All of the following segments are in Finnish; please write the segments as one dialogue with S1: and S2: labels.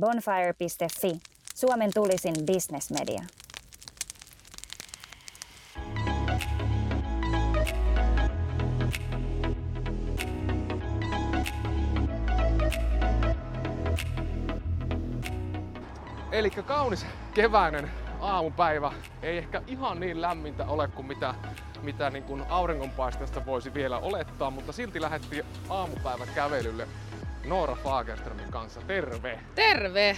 S1: Bonfire.fi, Suomen tulisin bisnesmedia.
S2: Eli kaunis keväinen aamupäivä. Ei ehkä ihan niin lämmintä ole kuin mitä, mitä niin kuin auringonpaisteesta voisi vielä olettaa, mutta silti lähdettiin aamupäivän kävelylle Noora Fagerströmin kanssa. Terve!
S3: Terve!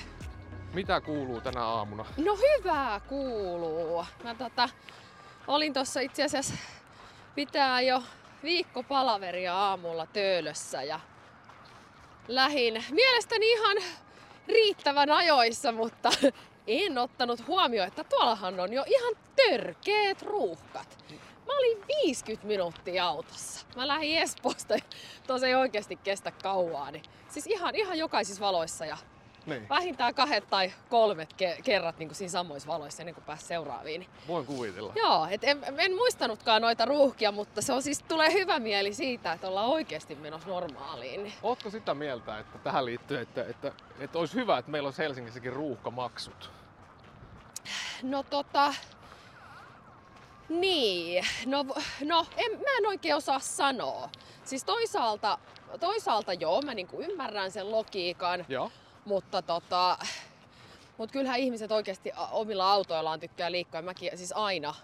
S2: Mitä kuuluu tänä aamuna?
S3: No hyvää kuuluu. Mä tota, olin tuossa itse asiassa pitää jo viikko palaveria aamulla töölössä ja lähin mielestäni ihan riittävän ajoissa, mutta en ottanut huomioon, että tuollahan on jo ihan törkeät ruuhkat. Mä olin 50 minuuttia autossa. Mä lähdin Espoosta, tosi ei oikeasti kestä kauaa. Niin siis ihan, ihan jokaisissa valoissa ja
S2: Niin.
S3: vähintään kahdet tai kolmet ke- kerrat niin kuin siinä samoissa valoissa ennen kuin pääsi seuraaviin. Niin
S2: Voin kuvitella.
S3: Joo, et en, en muistanutkaan noita ruuhkia, mutta se on siis, tulee hyvä mieli siitä, että ollaan oikeasti menossa normaaliin. Niin
S2: Ootko sitä mieltä, että tähän liittyy, että, että, että olisi hyvä, että meillä olisi Helsingissäkin ruuhkamaksut?
S3: No tota... Niin, no, no en, mä en oikein osaa sanoa. Siis toisaalta, toisaalta joo, mä niinku ymmärrän sen logiikan,
S2: Joo.
S3: mutta tota... Mut kyllähän ihmiset oikeasti omilla autoillaan tykkää liikkua. Mäkin siis aina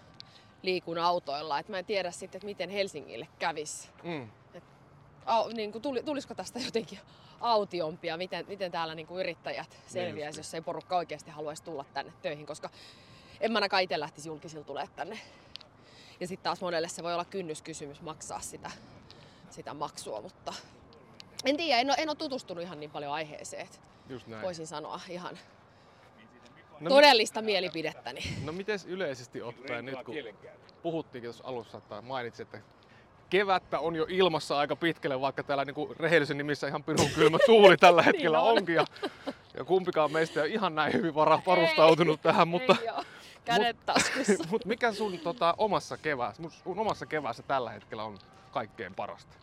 S3: liikun autoilla. Et mä en tiedä sitten, että miten Helsingille kävis.
S2: Mm.
S3: Au, niin kuin tuli, tulisiko tästä jotenkin autiompia, miten, miten täällä niin kuin yrittäjät selviäisi, jos ei porukka oikeasti haluaisi tulla tänne töihin, koska en mä ainakaan itse lähtisi julkisilla tulee tänne. Ja sitten taas monelle se voi olla kynnyskysymys maksaa sitä, sitä maksua, mutta en tiedä, en ole, en ole tutustunut ihan niin paljon aiheeseen, että
S2: Just näin.
S3: voisin sanoa ihan
S2: No,
S3: todellista mielipidettäni.
S2: No miten yleisesti ottaen nyt, kun puhuttiinkin tuossa alussa tai mainitsit, että kevättä on jo ilmassa aika pitkälle, vaikka täällä niinku rehellisen nimissä ihan pirun kylmä tuuli tällä hetkellä
S3: Niin on.
S2: onkin. Ja, ja kumpikaan meistä ei ole ihan näin hyvin vara, varustautunut tähän, mutta,
S3: Ei. Kädet taskussa.
S2: mutta mikä sun tota, omassa keväässä, sun omassa keväässä tällä hetkellä on kaikkein parasta?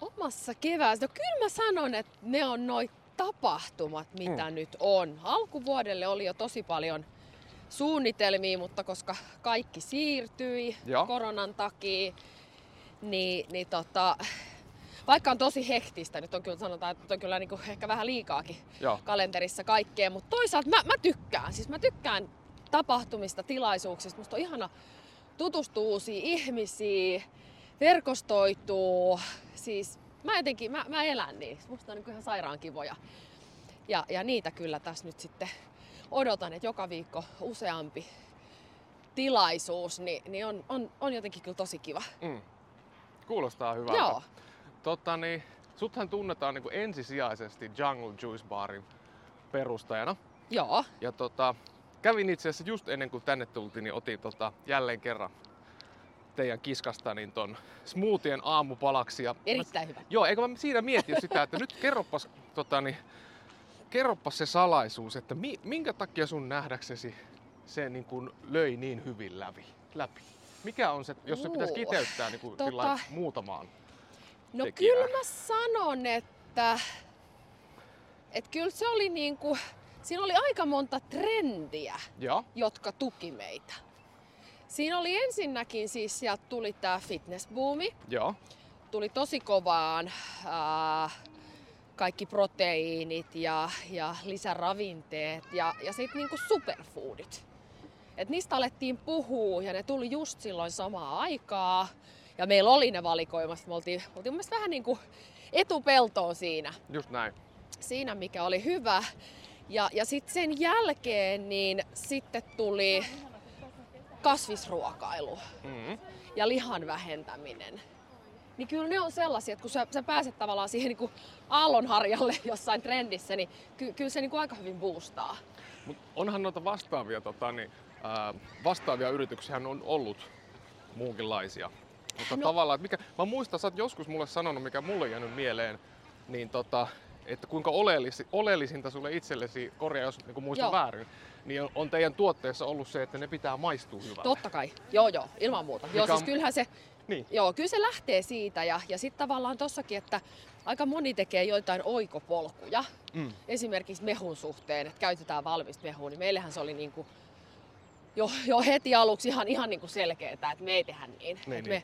S3: Omassa keväässä. No kyllä mä sanon, että ne on noit tapahtumat, mitä
S2: Mm.
S3: nyt on. Alkuvuodelle oli jo tosi paljon suunnitelmia, mutta koska kaikki siirtyi
S2: Joo.
S3: koronan takia, niin, niin tota, vaikka on tosi hektistä, nyt on kyllä sanotaan, että on kyllä niinku ehkä vähän liikaakin
S2: Joo.
S3: kalenterissa kaikkea, mutta toisaalta mä, mä tykkään. Siis mä tykkään tapahtumista, tilaisuuksista. Musta on ihana tutustua uusiin ihmisiin, verkostoituu. Siis mä jotenkin, mä, mä elän niin. Musta on niin ihan sairaan kivoja. Ja, ja niitä kyllä tässä nyt sitten odotan, että joka viikko useampi tilaisuus, niin, niin on, on, on jotenkin kyllä tosi kiva.
S2: Mm. Kuulostaa hyvältä.
S3: Joo.
S2: Totta, niin, suthan tunnetaan niin ensisijaisesti Jungle Juice Barin perustajana.
S3: Joo.
S2: Ja tota, kävin itse asiassa just ennen kuin tänne tultiin, niin otin tota, jälleen kerran teidän kiskasta niin ton smoothien aamupalaksi. Ja
S3: Erittäin hyvä.
S2: Joo, eikö mä siinä mietin sitä, että nyt kerroppas, tota, niin, kerroppas se salaisuus, että mi, minkä takia sun nähdäksesi se niin kuin löi niin hyvin läpi? läpi? Mikä on se, jos se pitäisi kiteyttää niin kuin,
S3: tota-
S2: muutamaan?
S3: No
S2: tekijää.
S3: kyllä mä sanon, että, että kyllä se oli niinku, siinä oli aika monta trendiä,
S2: Joo,
S3: jotka tuki meitä. Siinä oli ensinnäkin siis, sieltä tuli tää fitnessboomi,
S2: joo,
S3: tuli tosi kovaan ää, kaikki proteiinit ja, ja lisäravinteet ja, ja sitten niinku superfoodit. Et niistä alettiin puhua ja ne tuli just silloin samaa aikaa. Ja meillä oli ne valikoimassa. Me oltiin, me oltiin mun vähän niinku etupeltoon siinä,
S2: just näin.
S3: siinä mikä oli hyvä. Ja, ja sitten sen jälkeen niin sitten tuli kasvisruokailu
S2: Mm-hmm.
S3: ja lihan vähentäminen. Niin kyllä ne on sellaisia, että kun sä, sä pääset tavallaan siihen niin aallonharjalle jossain trendissä, niin ky, kyllä se niin kuin aika hyvin boostaa.
S2: Mut onhan noita vastaavia, tota, niin, ää, vastaavia yrityksiä on ollut muunkinlaisia. Mutta no. Tavallaan, että mikä, mä muistan, sä oot joskus mulle sanonut, mikä mulle jäänyt mieleen, niin tota, että kuinka oleellisi, oleellisinta sulle itsellesi, korjaa jos niin muistan
S3: Joo.
S2: väärin, niin on, on teidän tuotteessa ollut se, että ne pitää maistua hyvältä.
S3: Totta kai, joo joo, ilman muuta. Joo, siis kyllähän se,
S2: Niin.
S3: joo, kyllä se lähtee siitä ja, ja sitten tavallaan tossakin, että aika moni tekee joitain oikopolkuja.
S2: Mm.
S3: Esimerkiksi mehun suhteen, että käytetään valmista mehua, niin meillähän se oli niin kuin jo, jo heti aluksi ihan, ihan niin kuin selkeää, että me ei tehdä niin.
S2: Niin, niin.
S3: Me,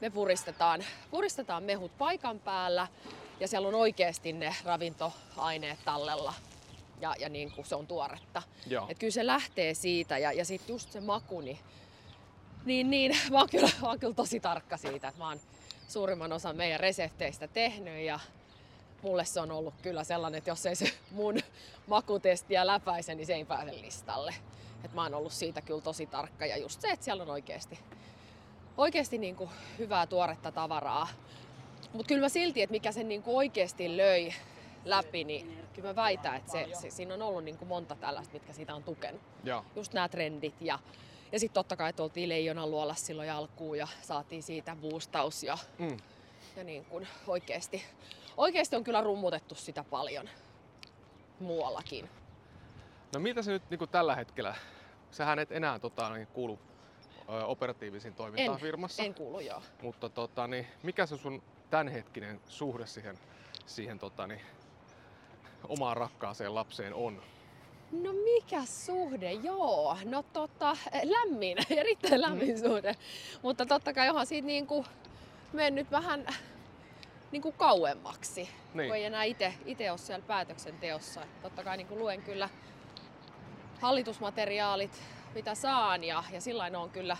S3: me puristetaan, puristetaan mehut paikan päällä ja siellä on oikeasti ne ravintoaineet tallella ja, ja niin kuin se on tuoretta.
S2: Joo.
S3: Et kyllä se lähtee siitä ja, ja sitten just se maku, niin, niin, niin mä, oon kyllä, mä oon kyllä tosi tarkka siitä, että mä oon suurimman osan meidän resepteistä tehnyt ja mulle se on ollut kyllä sellainen, että jos ei se mun makutestiä läpäise, niin se ei pääse listalle. Et mä oon ollut siitä kyllä tosi tarkka ja just se, että siellä on oikeasti, oikeasti niin kuin hyvää tuoretta tavaraa. Mutta kyllä mä silti, että mikä sen niin kuin oikeasti löi läpi, niin kyllä mä väitän, että se, se, siinä on ollut niin kuin monta tällaista, mitkä siitä on tukenut.
S2: Joo.
S3: Just nämä trendit ja, ja sitten totta kai että oltiin Leijonan luolassa silloin alkuun ja saatiin siitä boostaus ja,
S2: Mm.
S3: ja niin kuin oikeasti, oikeasti on kyllä rummutettu sitä paljon muuallakin.
S2: No miltä se nyt niin kuin tällä hetkellä, sähän et enää tota, niin, kuulu operatiivisiin toimintaan
S3: En,
S2: firmassa,
S3: en kuulu joo.
S2: mutta tota, niin, mikä se sun tämänhetkinen suhde siihen, siihen tota, niin, omaan rakkaaseen lapseen on?
S3: No mikä suhde, joo. No tota, lämmin, erittäin lämmin suhde. Mutta totta kai onhan siitä niinku mennyt vähän niinku kauemmaksi,
S2: Niin.
S3: kun ei enää ite, ite ole siellä päätöksenteossa. Totta kai niinku luen kyllä hallitusmateriaalit, mitä saan ja, ja sillä on kyllä,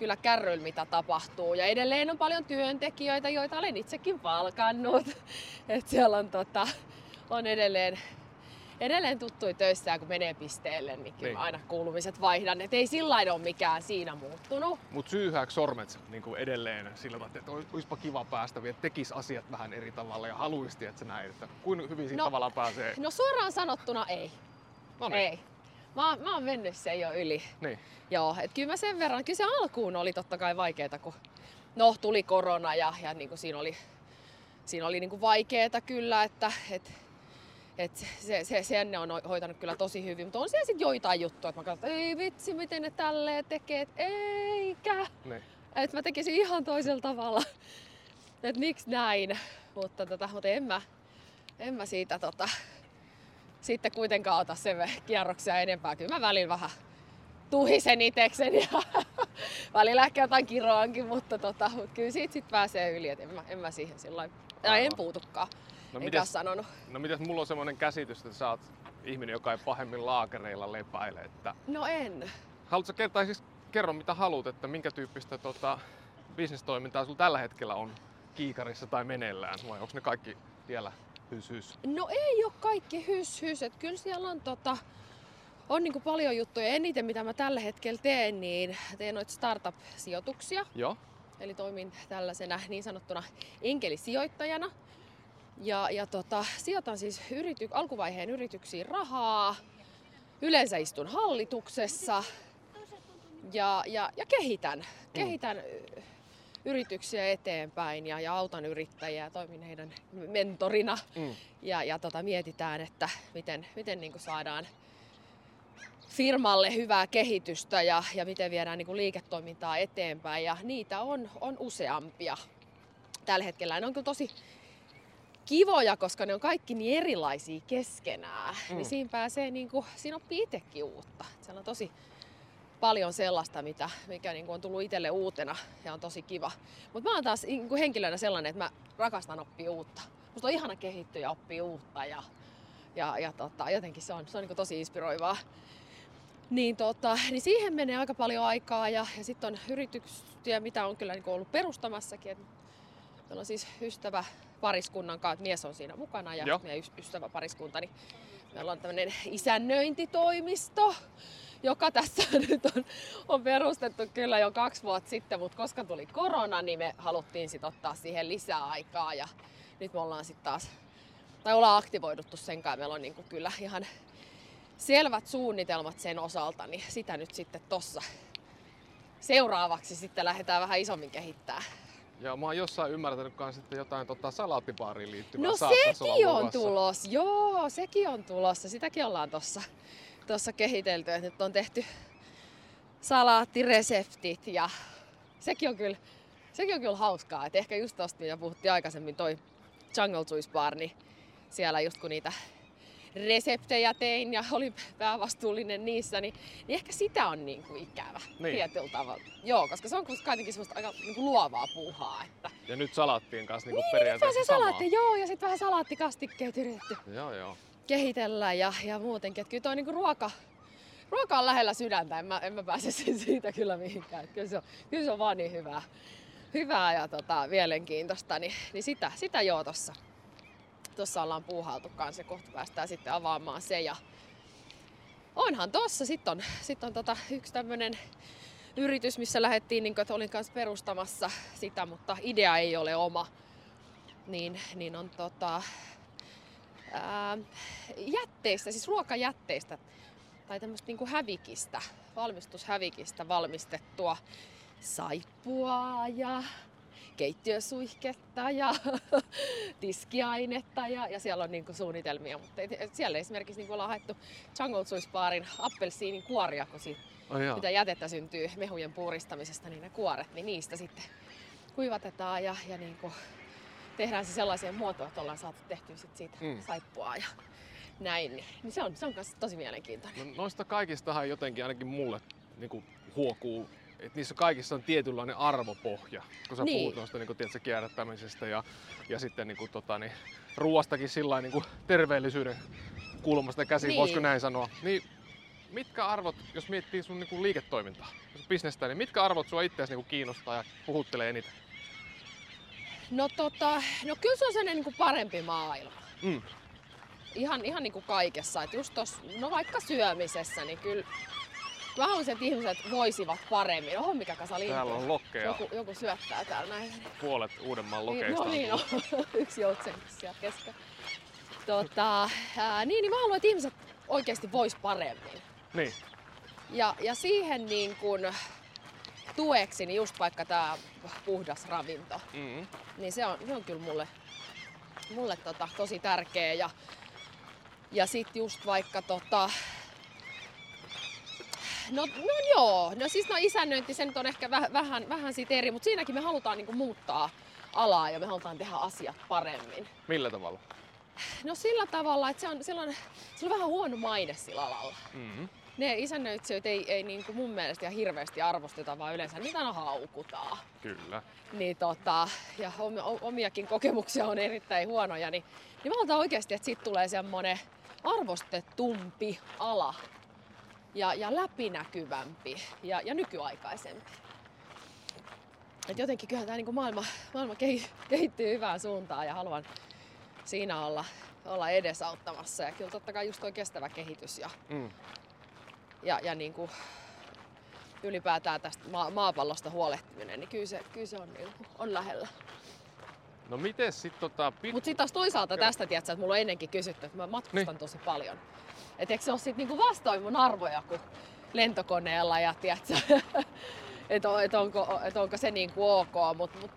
S3: kyllä kärryillä, mitä tapahtuu. Ja edelleen on paljon työntekijöitä, joita olen itsekin palkannut. Et siellä on, tota, on edelleen edelleen tuttui töissä, ja kun menee pisteelle, niin kyllä
S2: Niin.
S3: aina kuulumiset vaihdan. Et ei sillä lailla ole mikään siinä muuttunut.
S2: Mut syyhääkö sormet niin kuin edelleen sillä tavalla, että oispa kiva päästä vielä, tekis asiat vähän eri tavalla ja haluisti, että se näin, että kuin hyvin siitä
S3: No,
S2: tavallaan pääsee.
S3: No suoraan sanottuna ei.
S2: No niin.
S3: Ei. Mä, oon- mä oon mennyt sen jo yli.
S2: Niin.
S3: Joo, et kyllä mä sen verran, kyllä se alkuun oli totta kai vaikeeta, kun no, tuli korona ja, ja niin kuin siinä oli, siinä oli niin kuin vaikeeta kyllä, että et, et se, se, sen ne on hoitanut kyllä tosi hyvin, mutta on siellä sitten joitain juttuja, että mä katson, että ei vitsi, miten ne tälleen tekee, et eikä.
S2: Niin.
S3: Että mä tekisin ihan toisella tavalla. Että miksi näin. Mutta, tota, mutta en, mä, en mä siitä tota, sitten kuitenkaan ota sen kierroksia enempää. Kyllä mä välillä vähän tuhisen iteksen ja välillä ehkä jotain kiroankin, mutta, tota, kyllä siitä sit pääsee yli. Et en, mä, en mä siihen sillä en puutukaan.
S2: No
S3: Enkä
S2: mites,
S3: sanonut.
S2: no mites mulla on semmoinen käsitys, että sä oot ihminen, joka ei pahemmin laakereilla lepäile. Että
S3: No en.
S2: haluatko kertoa, siis kerro mitä haluat, että minkä tyyppistä tota, bisnestoimintaa sulla tällä hetkellä on kiikarissa tai meneillään, vai onko ne kaikki vielä hys hys?
S3: No ei ole kaikki hys hys. Et kyllä siellä on tota, on niinku paljon juttuja. Eniten mitä mä tällä hetkellä teen, niin teen noita startup-sijoituksia.
S2: Joo.
S3: Eli toimin tällaisena niin sanottuna enkelisijoittajana. Ja, ja tota, sijoitan siis yrity, alkuvaiheen yrityksiin rahaa. Yleensä istun hallituksessa ja, ja, ja kehitän, kehitän y- yrityksiä eteenpäin ja, ja autan yrittäjiä ja toimin heidän mentorina.
S2: Mm.
S3: Ja, ja tota, mietitään, että miten, miten niin saadaan firmalle hyvää kehitystä ja, ja miten viedään niin liiketoimintaa eteenpäin. Ja niitä on, on useampia tällä hetkellä. Ne on kyllä tosi kivoja, koska ne on kaikki niin erilaisia keskenään.
S2: Mm.
S3: Mm. Niin siinä pääsee, niin kuin, siinä oppii itsekin uutta. Siellä on tosi paljon sellaista, mitä, mikä niin kuin on tullut itselle uutena ja on tosi kiva. Mutta mä oon taas niin kuin henkilönä sellainen, että mä rakastan oppia uutta. Musta on ihana kehittyä ja oppia uutta ja, ja, ja tota, jotenkin se on, se on niin kuin tosi inspiroivaa. Niin, tota, niin siihen menee aika paljon aikaa ja, ja sitten on yrityksiä, mitä on kyllä niin kuin ollut perustamassakin. Et meillä on siis ystävä pariskunnan kanssa, että mies on siinä mukana ja
S2: Joo.
S3: meidän ys- ystävä pariskunta, niin meillä on tämmöinen isännöintitoimisto, joka tässä nyt on, on perustettu kyllä jo kaksi vuotta sitten, mutta koska tuli korona, niin me haluttiin sitten ottaa siihen lisää aikaa ja nyt me ollaan sitten taas, tai ollaan aktivoiduttu sen kanssa, meillä on niinku kyllä ihan selvät suunnitelmat sen osalta, niin sitä nyt sitten tossa seuraavaksi sitten lähdetään vähän isommin kehittää.
S2: Ja mä oon jossain ymmärtänyt kanssa, että jotain tota, salaattibaariin liittyvää
S3: No sekin on
S2: luvassa.
S3: tulos, joo, sekin on tulossa. Sitäkin ollaan tossa, tossa kehitelty, että nyt on tehty salaattireseptit ja sekin on kyllä, sekin on kyllä hauskaa. Et ehkä just tosta, mitä puhuttiin aikaisemmin, toi Jungle Juice Bar, niin siellä just kun niitä reseptejä tein ja olin päävastuullinen niissä, niin, niin ehkä sitä on niin kuin ikävä
S2: Niin.
S3: tietyllä tavalla. Joo, koska se on kuitenkin semmoista aika niin kuin luovaa puuhaa. Että...
S2: Ja nyt salaattien kanssa niinku
S3: Niin,
S2: periaatteessa
S3: se
S2: samaa.
S3: salaatti, joo, ja sitten vähän salaattikastikkeet yritetty
S2: Joo, joo.
S3: Kehitellä ja, ja muutenkin. Että kyllä toi niinku ruoka, ruoka on lähellä sydäntä, en mä, en mä pääse sen siitä kyllä mihinkään. Kyllä se on, kyllä se on vaan niin hyvää, hyvää ja tota, mielenkiintoista, niin, niin sitä, sitä joo tossa. Tuossa ollaan puuhailtu kanssa ja kohta päästään sitten avaamaan se. Ja onhan tossa, sitten on, sit on tota yksi tämmönen yritys, missä lähdettiin, niin että olin kanssa perustamassa sitä, mutta idea ei ole oma. Niin, niin on tota, ää, jätteistä, siis ruokajätteistä tai tämmöistä niinku hävikistä, valmistushävikistä valmistettua saippua ja keittiösuihketta ja tiskiainetta ja, ja siellä on niinku suunnitelmia, mutta et, et siellä esimerkiksi niinku ollaan haettu Jungle Juice Barin appelsiinin kuoria, kun siitä,
S2: jaa.
S3: mitä jätettä syntyy mehujen puuristamisesta, niin ne kuoret, niin niistä sitten kuivatetaan ja, ja niinku tehdään se sellaiseen muotoon, että ollaan saatu tehtyä sit siitä
S2: Mm.
S3: saippua ja näin. Niin, niin se on, se on kanssa tosi mielenkiintoinen.
S2: No, noista kaikistahan jotenkin ainakin mulle niin huokuu, että niissä kaikissa on tietynlainen arvopohja. Kun sä
S3: Niin.
S2: puhut noista niin tiedätkö, kierrättämisestä ja, ja sitten niin kuin, tota, niin, ruoastakin sillä niin terveellisyyden kulmasta käsin,
S3: Niin.
S2: voisiko näin sanoa. Niin, mitkä arvot, jos miettii sun niin kuin liiketoimintaa, jos bisnestä, niin mitkä arvot sua itseäsi niin kiinnostaa ja puhuttelee eniten?
S3: No tota, no kyllä se on sellainen niin kuin parempi maailma.
S2: Mm.
S3: Ihan, ihan niin kuin kaikessa. Et just tos, no vaikka syömisessä, niin kyllä mä haluaisin, että ihmiset voisivat paremmin. Oho, mikä kasa lintu.
S2: Täällä on lokkeja,
S3: Joku, joku syöttää täällä näin.
S2: puolet Uudenmaan
S3: Niin,
S2: lokeista.
S3: no niin,
S2: tullut.
S3: no. yksi joutsenkin siellä kesken. Tota, ää, niin, niin mä haluan, että ihmiset oikeasti vois paremmin.
S2: Niin.
S3: Ja, ja siihen niin kun tueksi, niin just vaikka tämä puhdas ravinto,
S2: Mm.
S3: niin se on, se on kyllä mulle, mulle tota, tosi tärkeä. Ja, ja sitten just vaikka tota, No, no joo, no siis no isännöinti, se nyt on ehkä väh, vähän, vähän siitä eri, mutta siinäkin me halutaan niinku muuttaa alaa ja me halutaan tehdä asiat paremmin.
S2: Millä tavalla?
S3: No sillä tavalla, että se on, silloin, se on vähän huono maine sillä alalla.
S2: Mm.
S3: Ne isännöitsijöitä ei, ei niin kuin mun mielestä ihan hirveästi arvosteta, vaan yleensä niitä aina haukutaan.
S2: Kyllä.
S3: Niin tota, ja om- omiakin kokemuksia on erittäin huonoja, niin, niin mä oikeasti, että siitä tulee semmonen arvostetumpi ala ja, ja läpinäkyvämpi ja, ja nykyaikaisempi. Et jotenkin kyllä tämä niinku maailma, maailma kehi- kehittyy hyvään suuntaan ja haluan siinä olla, olla edesauttamassa. Ja kyllä totta kai just tuo kestävä kehitys ja,
S2: Mm.
S3: Ja, ja niin kuin ylipäätään tästä maa, maapallosta huolehtiminen, niin kyllä se, kyllä se on, niin kuin, on lähellä.
S2: No miten sitten tota... Pit...
S3: Mutta sitten taas toisaalta tästä, tiedätkö, että mulla on ennenkin kysytty, että mä matkustan
S2: Niin.
S3: tosi paljon. Että eikö se ole sitten niinku vastoin mun arvoja kuin lentokoneella ja tiedätkö, että et onko, et onko se niinku ok, mutta mut,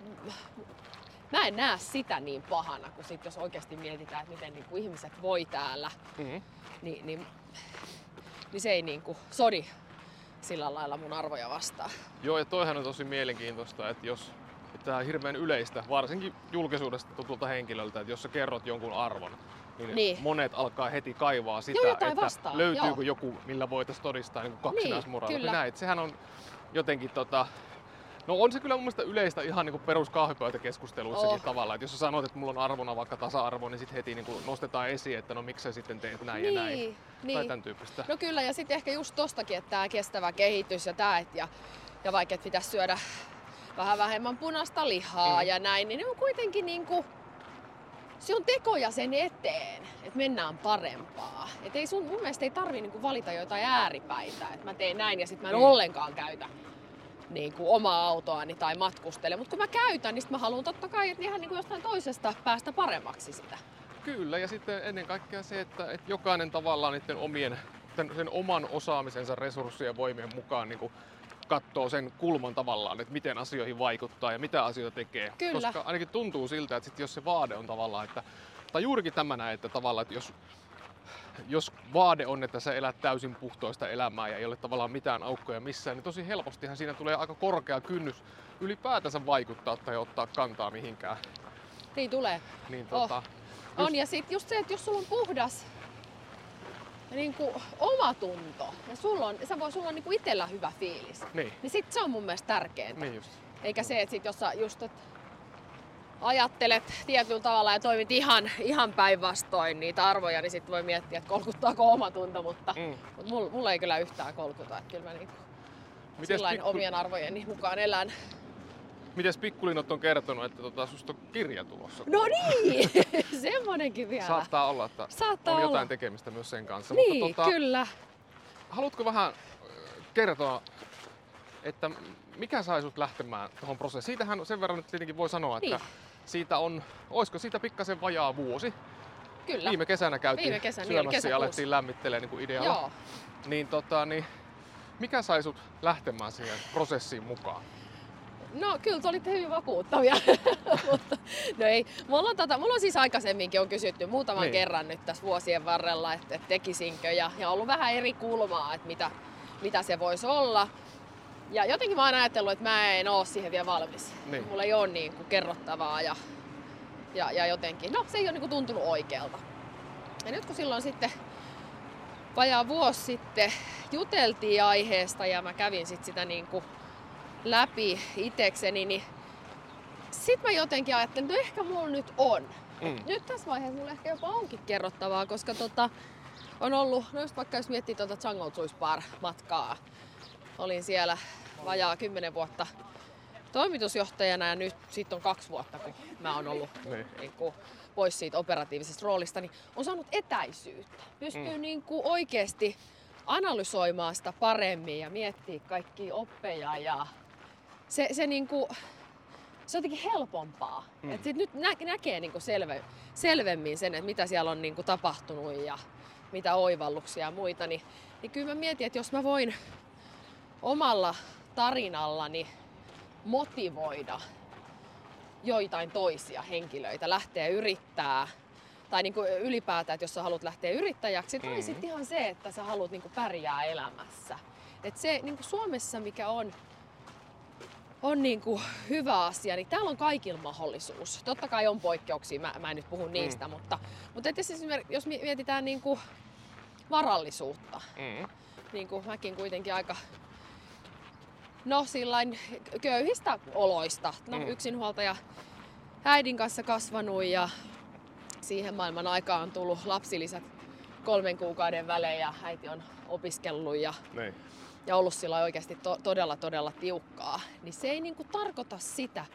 S3: mä en näe sitä niin pahana, kun sit jos oikeasti mietitään, että miten niinku ihmiset voi täällä,
S2: Mm.
S3: niin, niin, niin se ei niinku sodi sillä lailla mun arvoja vastaan.
S2: Joo, ja toihan on tosi mielenkiintoista, että jos että tämä on hirveän yleistä, varsinkin julkisuudesta tutulta henkilöltä, että jos sä kerrot jonkun arvon, niin,
S3: Niin.
S2: monet alkaa heti kaivaa sitä,
S3: Joo,
S2: että
S3: vastaan,
S2: löytyykö
S3: joo.
S2: joku, millä voitaisiin todistaa niin kaksinaismoraali.
S3: kyllä.
S2: Näin, sehän on jotenkin tota, No on se kyllä mun mielestä yleistä ihan niin peruskahvipöytäkeskusteluissakin
S3: Oh.
S2: tavalla, että jos sä sanot, että mulla on arvona vaikka tasa-arvo, niin sitten heti niin kuin nostetaan esiin, että no miksi sä sitten teet näin
S3: niin,
S2: ja näin. Tai
S3: niin.
S2: tämän tyyppistä.
S3: No kyllä, ja sitten ehkä just tostakin, että tämä kestävä kehitys ja tämä, ja, ja vaikka et pitäisi syödä vähän vähemmän punaista lihaa
S2: Mm.
S3: ja näin, niin ne on kuitenkin niinku, se on tekoja sen eteen, että mennään parempaa. Et ei sun, mun mielestä ei tarvi niinku valita jotain ääripäitä, että mä teen näin ja sitten mä en
S2: Mm.
S3: ollenkaan käytä niinku omaa autoani tai matkustele. Mutta kun mä käytän, niin mä haluan totta kai että ihan niinku jostain toisesta päästä paremmaksi sitä.
S2: Kyllä, ja sitten ennen kaikkea se, että, että jokainen tavallaan niiden omien, sen, sen oman osaamisensa resurssien ja voimien mukaan niin katsoo sen kulman tavallaan, että miten asioihin vaikuttaa ja mitä asioita tekee.
S3: Kyllä.
S2: Koska ainakin tuntuu siltä, että sit jos se vaade on tavallaan, että, tai juurikin tämä näin, että tavallaan, että jos, jos vaade on, että sä elät täysin puhtoista elämää ja ei ole tavallaan mitään aukkoja missään, niin tosi helpostihan siinä tulee aika korkea kynnys ylipäätänsä vaikuttaa tai ottaa kantaa mihinkään
S3: Niin tulee.
S2: Niin
S3: Oh.
S2: tota,
S3: On ja sit just se, että jos sulla on puhdas niin kuin omatunto ja sulla on, sä voi, sulla on niin kuin itsellä hyvä fiilis,
S2: niin,
S3: niin sit se on mun mielestä tärkeintä.
S2: niin just.
S3: Eikä se, että sit jos sä just et ajattelet tietyllä tavalla ja toimit ihan, ihan päinvastoin niitä arvoja, niin sitten voi miettiä, että kolkuttaako omatunto, mutta,
S2: Mm.
S3: mutta mulla, mulla ei kyllä yhtään kolkuta. Että kyllä mä niin
S2: Mites,
S3: sillain
S2: pikku,
S3: omien arvojeni mukaan elän.
S2: mites pikkulinnot on kertonut, että tota, susta on kirja tulossa?
S3: No niin! Semmonenkin vielä.
S2: Saattaa olla, että
S3: Saattaa
S2: on
S3: olla.
S2: jotain tekemistä myös sen kanssa.
S3: Niin,
S2: mutta tota,
S3: kyllä.
S2: haluatko vähän äh, kertoa, että mikä sai sut lähtemään tuohon prosessiin? Siitähän sen verran nyt tietenkin voi sanoa, että
S3: Niin.
S2: Siitä on, olisiko siitä pikkasen vajaa vuosi?
S3: Kyllä.
S2: Viime kesänä käytiin
S3: Viime kesä, niin,
S2: syömässä ja
S3: kesäkuussa.
S2: alettiin lämmittelemään niin kuin idealla.
S3: Joo.
S2: Niin, tota, niin mikä sai sut lähtemään siihen prosessiin mukaan?
S3: No kyllä te olitte hyvin vakuuttavia. Mutta, no ei. Mulla on, tota, mulla on siis aikaisemminkin on kysytty muutaman
S2: Niin.
S3: niin. kerran nyt tässä vuosien varrella, että, että tekisinkö. Ja, ja ollut vähän eri kulmaa, että mitä, mitä se voisi olla. Ja jotenkin mä oon ajatellut, että mä en oo siihen vielä valmis.
S2: Niin.
S3: Mulla ei ole niin kuin kerrottavaa ja, ja, ja jotenkin, no se ei ole niin kuin tuntunut oikealta. Ja nyt kun silloin sitten vajaa vuosi sitten juteltiin aiheesta ja mä kävin sit sitä niin kuin läpi itekseni, niin sit mä jotenkin ajattelin, että no ehkä mulla nyt on.
S2: Mm.
S3: Nyt tässä vaiheessa mulla ehkä jopa onkin kerrottavaa, koska tota, on ollut, no just vaikka jos miettii tuota Bar matkaa, olin siellä vajaa kymmenen vuotta toimitusjohtajana ja nyt siitä on kaksi vuotta, kun mä oon ollut
S2: Niin.
S3: niin kuin, pois siitä operatiivisesta roolista, niin on saanut etäisyyttä. Pystyy
S2: Mm.
S3: niin kuin oikeasti analysoimaan sitä paremmin ja miettiä kaikkia oppeja ja se, se, niin kuin, se on jotenkin helpompaa. Mm. Et sit nyt nä, näkee niin kuin selve, selvemmin sen, että mitä siellä on niin kuin tapahtunut ja mitä oivalluksia ja muita, niin, niin kyllä mä mietin, että jos mä voin omalla tarinallani motivoida joitain toisia henkilöitä lähteä yrittää, tai niin kuin ylipäätään, että jos sä haluat lähteä yrittäjäksi, tai
S2: Mhm.
S3: mm. sitten ihan se, että sä haluat niin kuin pärjää elämässä. Et se niin kuin Suomessa, mikä on, on niin kuin hyvä asia, niin täällä on kaikilla mahdollisuus. Totta kai on poikkeuksia, mä, mä en nyt puhu niistä, mm. mutta, mutta et esimerkiksi jos mietitään niin kuin varallisuutta,
S2: Mm.
S3: niin kuin mäkin kuitenkin aika no sillain köyhistä oloista. No
S2: Mm.
S3: yksinhuoltaja äidin kanssa kasvanut ja siihen maailman aikaan on tullut lapsilisät kolmen kuukauden välein ja äiti on opiskellut ja,
S2: Niin.
S3: ja ollut sillä oikeasti to, todella todella tiukkaa. Niin se ei niinku tarkoita sitä,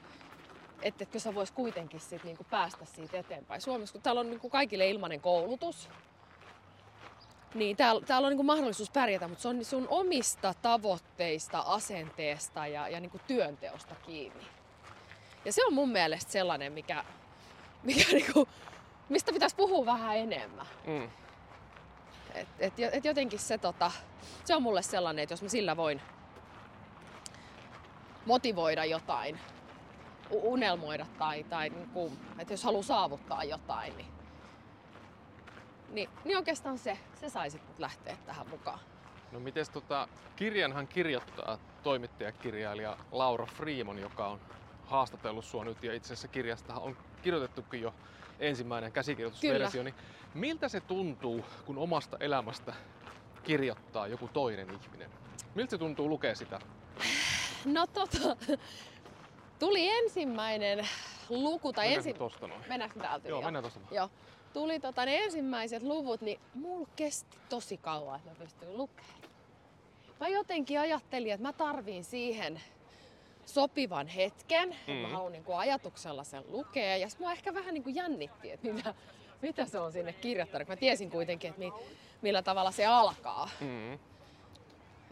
S3: että etkö sä vois kuitenkin sit niinku päästä siitä eteenpäin. Suomessa, kun täällä on niinku kaikille ilmainen koulutus, niin täällä, täällä on niinku mahdollisuus pärjätä, mutta se on sun omista tavoitteista, asenteesta ja, ja niinku työnteosta kiinni. Ja se on mun mielestä sellainen, mikä, mikä niinku, mistä pitäisi puhua vähän enemmän.
S2: Mm.
S3: Et, et, et jotenkin se, tota, se on mulle sellainen, että jos mä sillä voin motivoida jotain, unelmoida tai, tai niinku, että jos haluaa saavuttaa jotain, niin, niin, niin oikeastaan se, se saisi mut lähteä tähän mukaan.
S2: No mites tota, kirjanhan kirjoittaa toimittajakirjailija Laura Freeman, joka on haastatellut sua nyt ja itse asiassa kirjasta on kirjoitettukin jo ensimmäinen käsikirjoitusversio. Niin miltä se tuntuu, kun omasta elämästä kirjoittaa joku toinen ihminen? Miltä se tuntuu lukea sitä?
S3: No tota, tuli ensimmäinen luku tai
S2: Mennäänkö
S3: ensi...
S2: tosta noin?
S3: Mennäänkö täältä?
S2: Joo,
S3: Joo.
S2: mennään tosta noin.
S3: Joo. Tuli tota, ne ensimmäiset luvut, niin mulla kesti tosi kauan, että mä pystyin lukemaan. Mä jotenkin ajattelin, että mä tarviin siihen sopivan hetken. Mm. Mä haluan niin ajatuksella sen lukea. Ja mua ehkä vähän niin kuin jännitti, että mitä, mitä se on sinne kirjoittanut. Mä tiesin kuitenkin, että mi, millä tavalla se alkaa.
S2: Mm.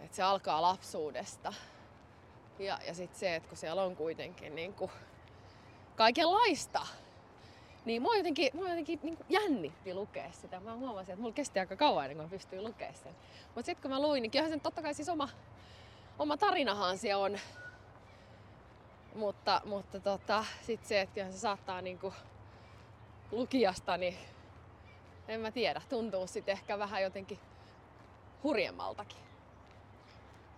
S3: Että se alkaa lapsuudesta. Ja, ja sitten se, että kun siellä on kuitenkin niin kuin kaikenlaista, niin mua jotenkin, mua jotenkin niin jännitti lukea sitä. Mä huomasin, että mulla kesti aika kauan ennen kuin mä pystyin lukemaan sen. Mutta sitten kun mä luin, niin kyllähän sen totta kai siis oma, oma tarinahan se on. Mutta, mutta tota, sitten se, että kyllähän se saattaa niin kuin lukijasta, niin en mä tiedä, tuntuu sitten ehkä vähän jotenkin hurjemmaltakin.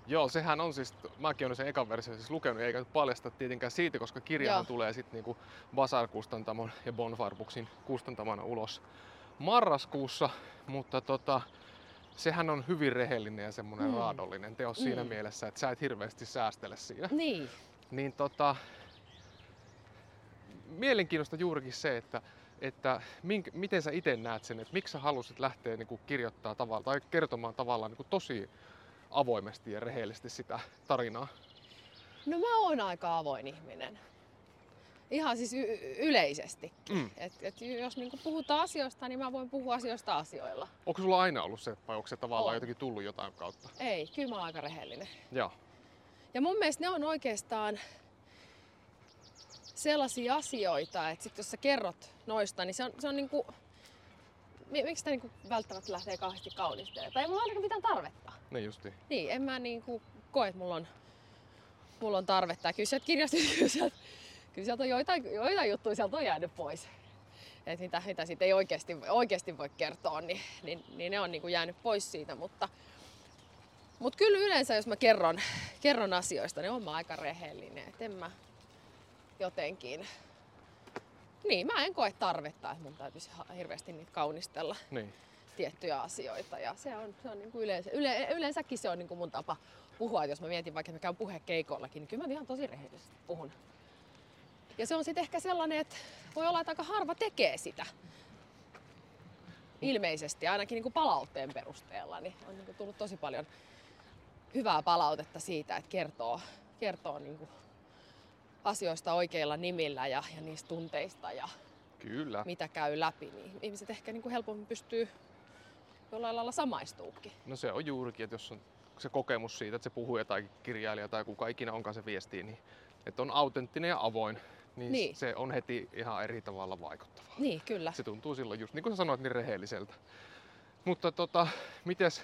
S2: Joo, sehän on siis, mäkin olen sen ekan version siis lukenut, eikä paljasta tietenkään siitä, koska kirjahan
S3: Joo.
S2: tulee sitten niinku Basar-kustantamon ja Bonfarbuksin kustantamana ulos marraskuussa, mutta tota, sehän on hyvin rehellinen ja semmoinen
S3: Mm.
S2: raadollinen teos mm. siinä mielessä, että sä et hirveästi säästele siinä.
S3: Niin.
S2: Niin tota, mielenkiintoista juurikin se, että, että mink, miten sä itse näet sen, että miksi sä halusit lähteä niin kirjoittaa tavalla, tai kertomaan tavallaan niin tosi avoimesti ja rehellisesti sitä tarinaa.
S3: No mä oon aika avoin ihminen. Ihan siis y- yleisesti.
S2: Mm.
S3: Et, et jos niinku puhutaan asioista, niin mä voin puhua asioista asioilla.
S2: Onko sulla aina ollut se, vai onko se tavallaan
S3: On.
S2: jotenkin tullut jotain kautta?
S3: Ei, kyllä mä oon aika rehellinen.
S2: Joo.
S3: Ja mun mielestä ne on oikeastaan sellaisia asioita, että sit jos sä kerrot noista, niin se on, se on niinku... Miksi sitä niinku välttämättä lähtee kauheasti kaunistelemaan? Tai ei mulla ainakaan mitään tarvetta.
S2: Niin justi.
S3: Niin, en mä niinku koe, että mulla on, mulla on tarvetta. Ja Kyllä sieltä kirjasta, kyllä sieltä, kyllä sieltä on joitain, joitain juttuja sieltä on jäänyt pois. Et mitä, mitä siitä ei oikeasti, oikeasti voi kertoa, niin, niin, niin ne on niinku jäänyt pois siitä. Mutta, mutta kyllä yleensä, jos mä kerron, kerron asioista, niin on mä aika rehellinen. Et en mä jotenkin... Niin, mä en koe tarvetta, että mun täytyisi hirveästi niitä kaunistella
S2: Niin.
S3: tiettyjä asioita ja se on, se on niin kuin yleensä, yle, yleensäkin se on niin kuin mun tapa puhua. Et jos mä mietin vaikka, että mä käyn puhekeikollakin, niin kyllä mä ihan tosi rehellisesti puhun. Ja se on sitten ehkä sellainen, että voi olla, että aika harva tekee sitä. Ilmeisesti, ainakin niin kuin palautteen perusteella, niin on niin kuin tullut tosi paljon hyvää palautetta siitä, että kertoo, kertoo niin kuin asioista oikeilla nimillä ja, ja niistä tunteista ja
S2: Kyllä.
S3: mitä käy läpi, niin ihmiset ehkä niin kuin helpommin pystyy jollain lailla samaistuukin.
S2: No se on juurikin, että jos on se kokemus siitä, että se puhuja tai kirjailija tai kuka ikinä onkaan se viestii, niin että on autenttinen ja avoin, niin,
S3: Niin.
S2: niin. se on heti ihan eri tavalla vaikuttavaa.
S3: Niin, kyllä.
S2: Se tuntuu silloin just niin kuin sä sanoit, niin rehelliseltä. Mutta tota, mites,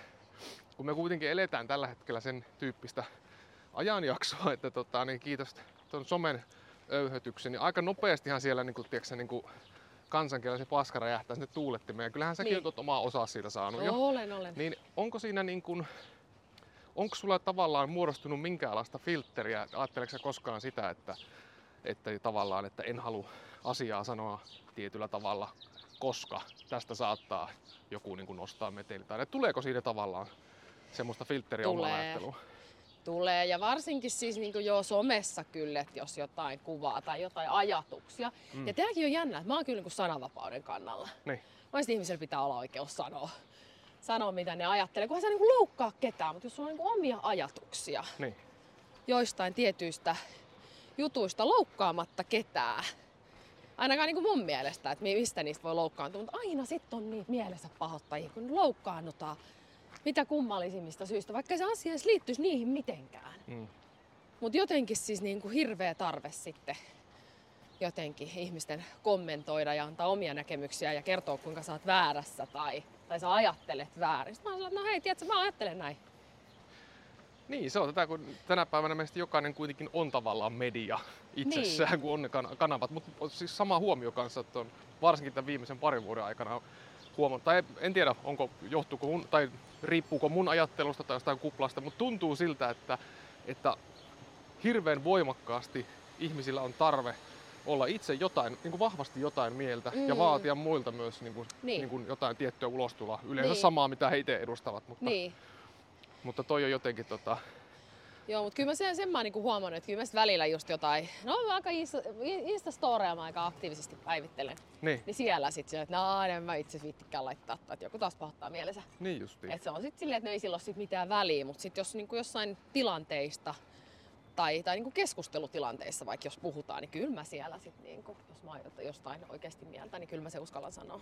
S2: kun me kuitenkin eletään tällä hetkellä sen tyyppistä ajanjaksoa, että tota, niin kiitos tuon somen öyhötyksen, niin aika nopeastihan siellä niin kuin, tiedätkö, niin kuin kansankielellä se paska räjähtää sinne tuulettimeen. Kyllähän säkin
S3: Niin.
S2: oot omaa osaa siitä saanut jo.
S3: Olen, olen.
S2: Niin onko siinä niin kuin, onko sulla tavallaan muodostunut minkäänlaista filtteriä? Ajatteleeko koskaan sitä, että, että tavallaan, että en halua asiaa sanoa tietyllä tavalla, koska tästä saattaa joku niin kuin nostaa meteli? Tai tuleeko siitä tavallaan semmoista filtteriä
S3: Tulee.
S2: ajatteluun?
S3: Tulee ja varsinkin siis niin kuin jo somessa kyllä, että jos jotain kuvaa tai jotain ajatuksia. Mm. Ja tämäkin on jännä, että mä oon kyllä niin kuin sananvapauden kannalla.
S2: Niin.
S3: Ihmisellä pitää olla oikeus sanoa, sanoa mitä ne ajattelee, kunhan sä niin kuin loukkaa ketään, mutta jos sulla on niin kuin omia ajatuksia
S2: Niin.
S3: joistain tietyistä jutuista loukkaamatta ketään, ainakaan niin kuin mun mielestä, että mi- mistä niistä voi loukkaantua, mutta aina sitten on niitä mielensä pahoittajia, kun loukkaannutaan mitä kummallisimmista syistä, vaikka se asia edes liittyisi niihin mitenkään.
S2: Mm.
S3: Mutta jotenkin siis niin kuin hirveä tarve sitten jotenkin ihmisten kommentoida ja antaa omia näkemyksiä ja kertoa kuinka sä oot väärässä tai, tai sä ajattelet väärin. Sitten mä oon no hei, tiedätkö, mä ajattelen näin.
S2: Niin, se on tätä, kun tänä päivänä meistä jokainen kuitenkin on tavallaan media itsessään, niin. kun on ne kan- kanavat. Mutta siis sama huomio kanssa, että on varsinkin tämän viimeisen parin vuoden aikana huomannut, tai en tiedä, onko, johtuuko tai riippuuko mun ajattelusta tai jostain kuplasta, mutta tuntuu siltä, että, että hirveän voimakkaasti ihmisillä on tarve olla itse jotain, niin kuin vahvasti jotain mieltä mm. ja vaatia muilta myös niin kuin,
S3: Niin.
S2: niin kuin jotain tiettyä ulostuloa. Yleensä
S3: Niin.
S2: samaa, mitä he itse edustavat, mutta,
S3: Niin.
S2: mutta toi on jotenkin tota,
S3: Joo, mutta kyllä mä sen, sen mä oon niinku huomannut, että kyllä mä sit välillä just jotain, no mä aika Insta- Insta-storeja mä aika aktiivisesti päivittelen.
S2: niin,
S3: Niin siellä sit se, että no en mä itse viittikään laittaa, että joku taas pahoittaa mielensä.
S2: niin justiin.
S3: Et se on sitten silleen, että no ei sillä ole sit mitään väliä, mutta sitten jos niinku jossain tilanteista tai, tai niinku keskustelutilanteissa vaikka jos puhutaan, niin kyllä mä siellä sit niinku, jos mä oon jostain oikeasti mieltä, niin kyllä mä se uskallan sanoa.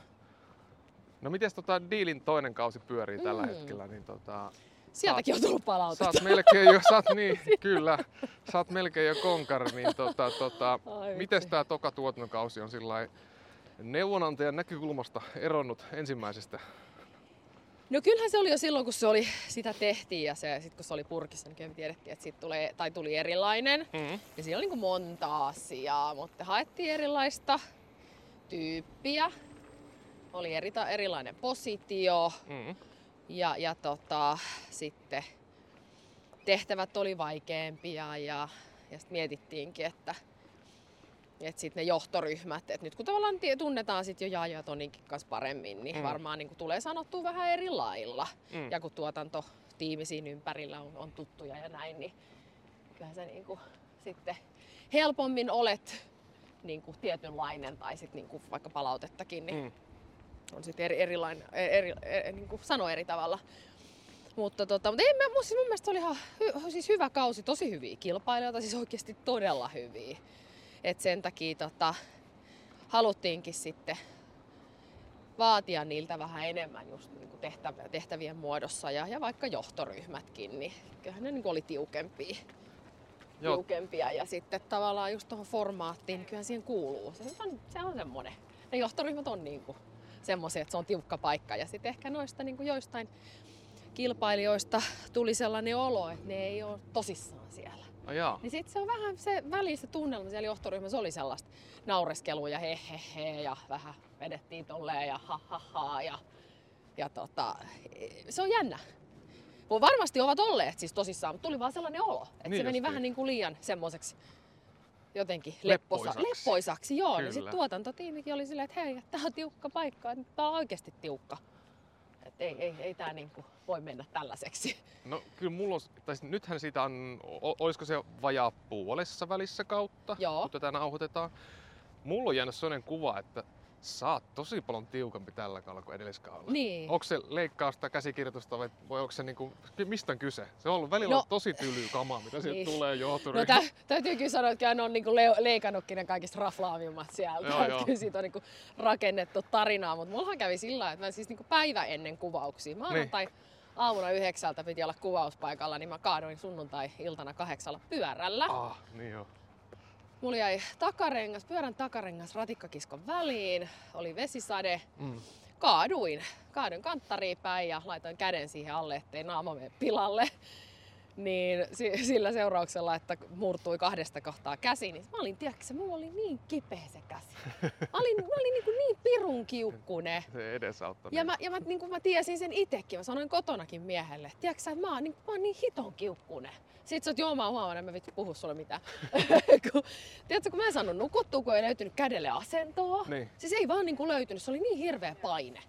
S2: No miten tota Dealin toinen kausi pyörii mm. tällä hetkellä, niin tota,
S3: Sieltäkin on tullut palautetta.
S2: oot melkein jo, oot, niin, kyllä, oot melkein jo konkari, niin tota, tota,
S3: Ai
S2: miten tää toka tuotantokausi on sillä neuvonantajan näkökulmasta eronnut ensimmäisestä?
S3: No kyllähän se oli jo silloin, kun se oli, sitä tehtiin ja se, sit kun se oli purkissa, niin kyllä me tiedettiin, että siitä tulee, tai tuli erilainen.
S2: Mm.
S3: Ja siinä oli niin monta asiaa, mutta haettiin erilaista tyyppiä. Oli eri, erilainen positio
S2: Mm.
S3: Ja, ja tota, sitten tehtävät oli vaikeampia ja, ja sitten mietittiinkin, että, että sitten ne johtoryhmät, että nyt kun tavallaan tunnetaan sitten jo Jaaja ja Toninkin kanssa paremmin, niin
S2: Mm.
S3: mm. varmaan niin tulee sanottua vähän eri lailla.
S2: Mm.
S3: Ja kun tuotantotiimi siinä ympärillä on, on tuttuja ja näin, niin kyllähän sä niin kuin sitten helpommin olet niin kuin tietynlainen tai sitten niin kuin vaikka palautettakin, niin
S2: Mm.
S3: On sitten eri, erilainen, eri, eri, niin kuin sano eri tavalla. Mutta, tota, mutta ei, mä, siis mun mielestä se oli ihan hy, siis hyvä kausi, tosi hyviä kilpailijoita, siis oikeasti todella hyviä. Et sen takia tota, haluttiinkin sitten vaatia niiltä vähän enemmän just niin kuin tehtäv- tehtävien muodossa ja, ja vaikka johtoryhmätkin, niin kyllähän ne niin kuin oli tiukempia,
S2: Joo.
S3: tiukempia. Ja sitten tavallaan just tuohon formaattiin, niin kyllähän siihen kuuluu. Se, on, se on semmoinen. Ne johtoryhmät on niin kuin semmoisia, että se on tiukka paikka. Ja sitten ehkä noista niin kuin joistain kilpailijoista tuli sellainen olo, että ne ei ole tosissaan siellä.
S2: Ai jaa.
S3: Niin sitten se on vähän se välissä tunnelma siellä johtoryhmässä oli sellaista naureskelua ja he he he ja vähän vedettiin tolleen ja ha ha ha ja, ja tota, se on jännä. Voi varmasti ovat olleet siis tosissaan, mutta tuli vaan sellainen olo, että
S2: Niin
S3: se meni vähän niin kuin liian semmoiseksi jotenkin
S2: Leppoisaksi.
S3: lepposa, leppoisaksi. Joo, niin
S2: Kyllä.
S3: sitten tuotantotiimikin oli silleen, että hei, tämä on tiukka paikka, tämä on oikeasti tiukka. Että ei, ei, ei tämä niinku voi mennä tällaiseksi.
S2: No kyllä mulla on, tai nythän siitä on, olisiko se vajaa puolessa välissä kautta,
S3: Joo.
S2: kun tätä nauhoitetaan. Mulla on jäänyt sellainen kuva, että sä oot tosi paljon tiukempi tällä kaudella kuin edelliskaudella.
S3: Niin.
S2: Onko se leikkausta, käsikirjoitusta vai, vai onko se niinku, mistä on kyse? Se on ollut välillä
S3: No.
S2: no, tosi tylyä kamaa, mitä sieltä
S3: Niin.
S2: tulee
S3: No
S2: johtoryhmä.
S3: tä, täytyy kyllä sanoa, että ne on niinku leo, leikannutkin ne kaikista raflaavimmat sieltä.
S2: Joo,
S3: Joo. Kyllä siitä on niinku rakennettu tarinaa, mutta mullahan kävi sillä että mä siis niinku päivä ennen kuvauksia. Maanantai aamuna yhdeksältä piti olla kuvauspaikalla, niin mä kaadoin sunnuntai-iltana kahdeksalla pyörällä.
S2: Ah, niin joo.
S3: Mulla jäi takarengas, pyörän takarengas ratikkakiskon väliin, oli vesisade.
S2: Mm.
S3: Kaaduin. Kaaduin kanttariin päin ja laitoin käden siihen alle, ettei naama mene pilalle. Niin si- sillä seurauksella, että murtui kahdesta kohtaa käsi, niin mä olin, tiedätkö, mulla oli niin kipeä se käsi. Mä olin, mä olin niin, kuin niin pirun kiukkunen.
S2: Se edesauttaa.
S3: Ja mä, ja mä, niin kuin mä tiesin sen itekin, mä sanoin kotonakin miehelle, että tiedätkö että mä oon, niin, mä oon niin hiton kiukkunen. Sitten sä oot, joo mä oon huomannut, en mä vittu puhu sulle mitään. kun, tiedätkö, kun mä en saanut nukuttua, kun ei löytynyt kädelle asentoa.
S2: Niin.
S3: Siis ei vaan niin kuin löytynyt, se oli niin hirveä paine.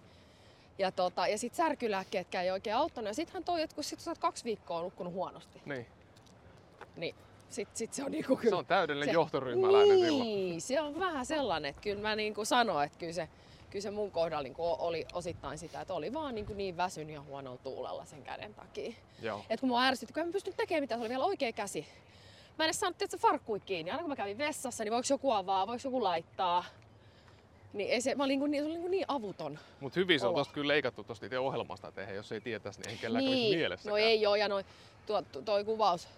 S3: Ja, tota, ja sit särkylääkkeetkään ei oikein auttanut. Ja sittenhän toi, että kun sit sä oot kaksi viikkoa nukkunut huonosti,
S2: Niin.
S3: niin sit, sit se on niinku kyllä...
S2: Se on täydellinen
S3: se-
S2: johtoryhmäläinen
S3: niin,
S2: silloin.
S3: se on vähän sellainen, että kyllä mä niin kuin sanoin, että kyllä se, kyllä se mun kohdalla niin kuin oli osittain sitä, että oli vaan niin, kuin niin väsynyt ja huonolla tuulella sen käden takia.
S2: Joo.
S3: Et kun mua ärsytti, kun en pystynyt tekemään mitään, se oli vielä oikea käsi. Mä en edes saanut tietysti farkkui kiinni. Aina kun mä kävin vessassa, niin voiko joku avaa, voiko joku laittaa. Niin ei se, mä olin niin, niin, se oli niin, niin avuton.
S2: Mutta hyvin se on tosta kyllä leikattu tosta itse ohjelmasta, että jos ei tietäisi, niin ei kellään niin.
S3: niin,
S2: mielessä.
S3: no ei oo, ja noi, tuo, toi kuvaus,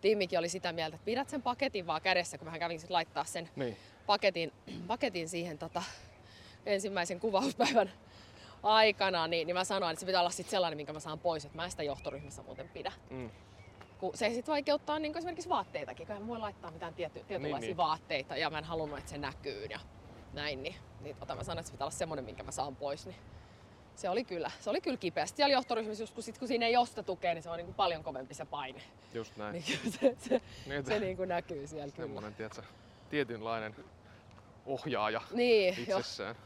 S3: tiimikin oli sitä mieltä, että pidät sen paketin vaan kädessä, kun mä kävin sit laittaa sen
S2: Niin.
S3: paketin, paketin siihen tota, ensimmäisen kuvauspäivän aikana, niin, niin mä sanoin, että se pitää olla sit sellainen, minkä mä saan pois, että mä en sitä johtoryhmässä muuten pidä.
S2: Mm.
S3: Kun se sitten vaikeuttaa niin esimerkiksi vaatteitakin, kun en voi laittaa mitään tiety, tietynlaisia
S2: niin.
S3: vaatteita ja mä en halunnut, että se näkyy ja näin, niin, niin tota, mä sanoin, että se pitää olla semmoinen, minkä mä saan pois. Niin se oli kyllä, se oli kyllä kipeästi. Siellä johtoryhmässä, just kun, sit, kun siinä ei josta tukea, niin se on niin kuin paljon kovempi se paine.
S2: Just näin.
S3: Niin se, se,
S2: Niin,
S3: se niin kuin näkyy siellä kyllä.
S2: semmoinen, tiedätkö, tietynlainen ohjaaja
S3: Niin,
S2: itsessään.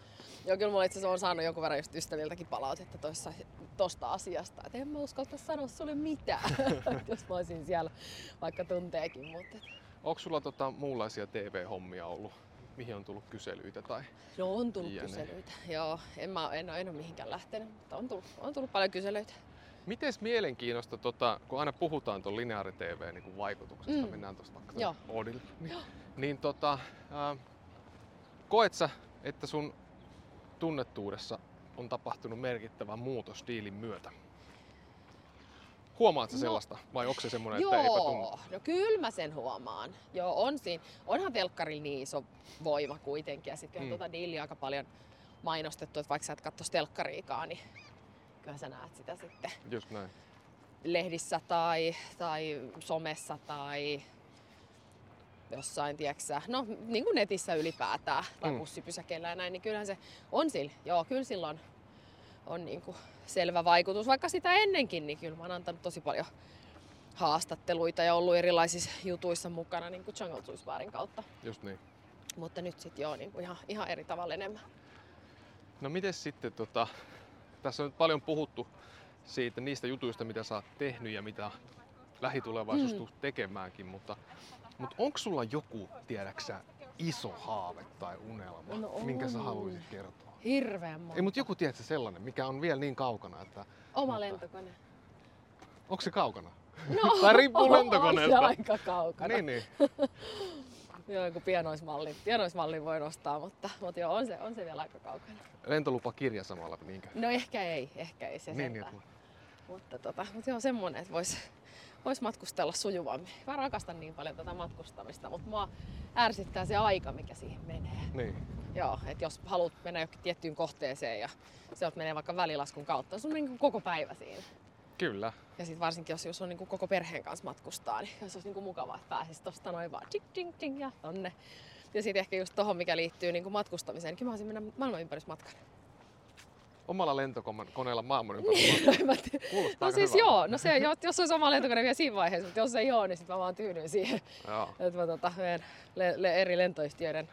S3: Joo, kyllä mulla itse asiassa on saanut jonkun verran just ystäviltäkin palautetta tossa, tosta asiasta, että en mä uskalta sanoa sulle mitään, jos mä olisin siellä vaikka tunteekin, mutta
S2: Onko sulla tota, muunlaisia TV-hommia ollut, mihin on tullut kyselyitä tai...
S3: no on tullut
S2: Jne.
S3: kyselyitä. Joo, en, mä, en, en ole mihinkään lähtenyt, mutta on tullut, on tullut paljon kyselyitä.
S2: Mites mielenkiinnosta, tota, kun aina puhutaan tuon lineaari TV niin vaikutuksesta,
S3: Mm.
S2: mennään tuosta vaikka
S3: Joo.
S2: Oodille, niin, niin tota, ää, koet sä, että sun tunnettuudessa on tapahtunut merkittävä muutos diilin myötä? Huomaat sä
S3: No,
S2: sellaista vai onko se semmoinen, että eipä tunnu?
S3: Joo, no kyllä mä sen huomaan. Joo, on siinä. Onhan telkkarilla niin iso voima kuitenkin. Ja sitten
S2: Mm.
S3: tuota diiliä aika paljon mainostettu, että vaikka sä et katsoisi telkkariikaan, niin kyllä sä näet sitä sitten
S2: Just näin.
S3: lehdissä tai, tai somessa tai jossain, tieksä, no niin kuin netissä ylipäätään tai
S2: Mm.
S3: mm. bussipysäkeillä ja näin, niin kyllähän se on sillä, joo, kyllä silloin on niin kuin selvä vaikutus. Vaikka sitä ennenkin, niin kyllä mä oon antanut tosi paljon haastatteluita ja ollut erilaisissa jutuissa mukana niin kuin Jungle Juice Barin kautta.
S2: Just niin.
S3: Mutta nyt sitten joo, niin kuin ihan, ihan eri tavalla enemmän.
S2: No miten sitten, tota, tässä on nyt paljon puhuttu siitä niistä jutuista, mitä sä oot tehnyt ja mitä lähitulevaisuus mm. tekemäänkin, mutta, mutta onko sulla joku, tiedäksä, iso haave tai unelma,
S3: No
S2: minkä sä haluaisit kertoa?
S3: Hirveän monta.
S2: Ei, mutta joku tiedätkö sellainen, mikä on vielä niin kaukana, että
S3: Oma
S2: mutta-
S3: lentokone.
S2: onko se kaukana?
S3: No,
S2: Tai riippuu
S3: on se
S2: lentokoneesta.
S3: aika kaukana.
S2: Niin, niin.
S3: Joo, joku pienoismalli. Pienoismalli voi nostaa, mutta, mutta joo, on se, on se vielä aika kaukana.
S2: Lentolupakirja samalla, niinkö?
S3: No ehkä ei, ehkä ei se
S2: Niin, niin,
S3: sentään. Mutta, tota, mutta joo, semmonen, että vois, vois matkustella sujuvammin. Mä rakastan niin paljon tätä matkustamista, mutta mua ärsyttää se aika, mikä siihen menee.
S2: niin.
S3: Joo, että jos haluat mennä johonkin tiettyyn kohteeseen ja se menee vaikka välilaskun kautta, sun on niin koko päivä siinä.
S2: Kyllä.
S3: Ja sitten varsinkin, jos, jos on niin koko perheen kanssa matkustaa, niin se olisi niin mukavaa, että pääsisi tosta noin vaan ting, ting, ting ja tonne. Ja sitten ehkä just tohon, mikä liittyy niin matkustamiseen, niin mä haluaisin mennä maailman ympärysmatkan.
S2: Omalla lentokoneella maailman ympäri. Kuulostaa
S3: no siis joo, no se, jo- jos olisi oma lentokone vielä siinä vaiheessa, mutta jos ei ole, niin sitten mä vaan tyydyin siihen,
S2: Joo.
S3: että mä tota, le- le- eri lentoyhtiöiden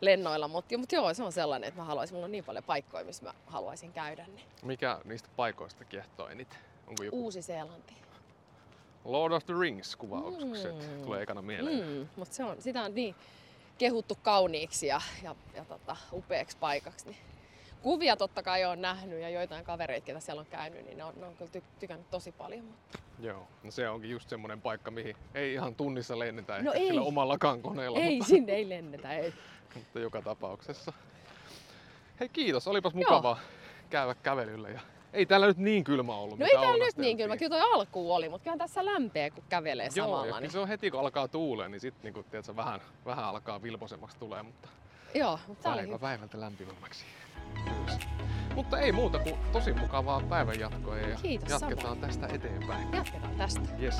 S3: lennoilla. Mutta mut joo, se on sellainen, että mä haluaisin, mulla on niin paljon paikkoja, missä mä haluaisin käydä. Niin.
S2: Mikä niistä paikoista kiehtoo eniten? Onko joku
S3: Uusi-Seelanti.
S2: Lord of the Rings kuvaukset
S3: Mm.
S2: tulee ekana mieleen?
S3: Mm, mutta se on, sitä on niin kehuttu kauniiksi ja, ja, ja tota, upeaksi paikaksi. Niin kuvia totta kai on nähnyt ja joitain kavereita, ketä siellä on käynyt, niin ne on, ne on kyllä ty- tykännyt tosi paljon. Mutta
S2: Joo, no se onkin just semmoinen paikka, mihin ei ihan tunnissa lennetä
S3: No
S2: ehkä
S3: ei.
S2: sillä omallakaan koneella,
S3: ei,
S2: mutta,
S3: sinne ei lennetä, ei.
S2: mutta joka tapauksessa. Hei kiitos, olipas mukava käydä kävelyllä. Ja ei täällä nyt niin kylmä ollut,
S3: No ei täällä nyt niin kyllä, kyllä toi alkuun oli, mutta kyllä tässä lämpeä, kun kävelee
S2: Joo,
S3: samalla.
S2: ja
S3: Niin...
S2: se on heti kun alkaa tuulee, niin sitten tiedätkö, vähän, vähän alkaa vilposemmaksi tulee, mutta
S3: Joo, mutta oli
S2: päivä
S3: hyvä.
S2: päivältä lämpimämmäksi. Mutta ei muuta kuin tosi mukavaa päivänjatkoa ja
S3: Kiitos,
S2: jatketaan
S3: samoin.
S2: tästä eteenpäin.
S3: Jatketaan tästä.
S2: Yes.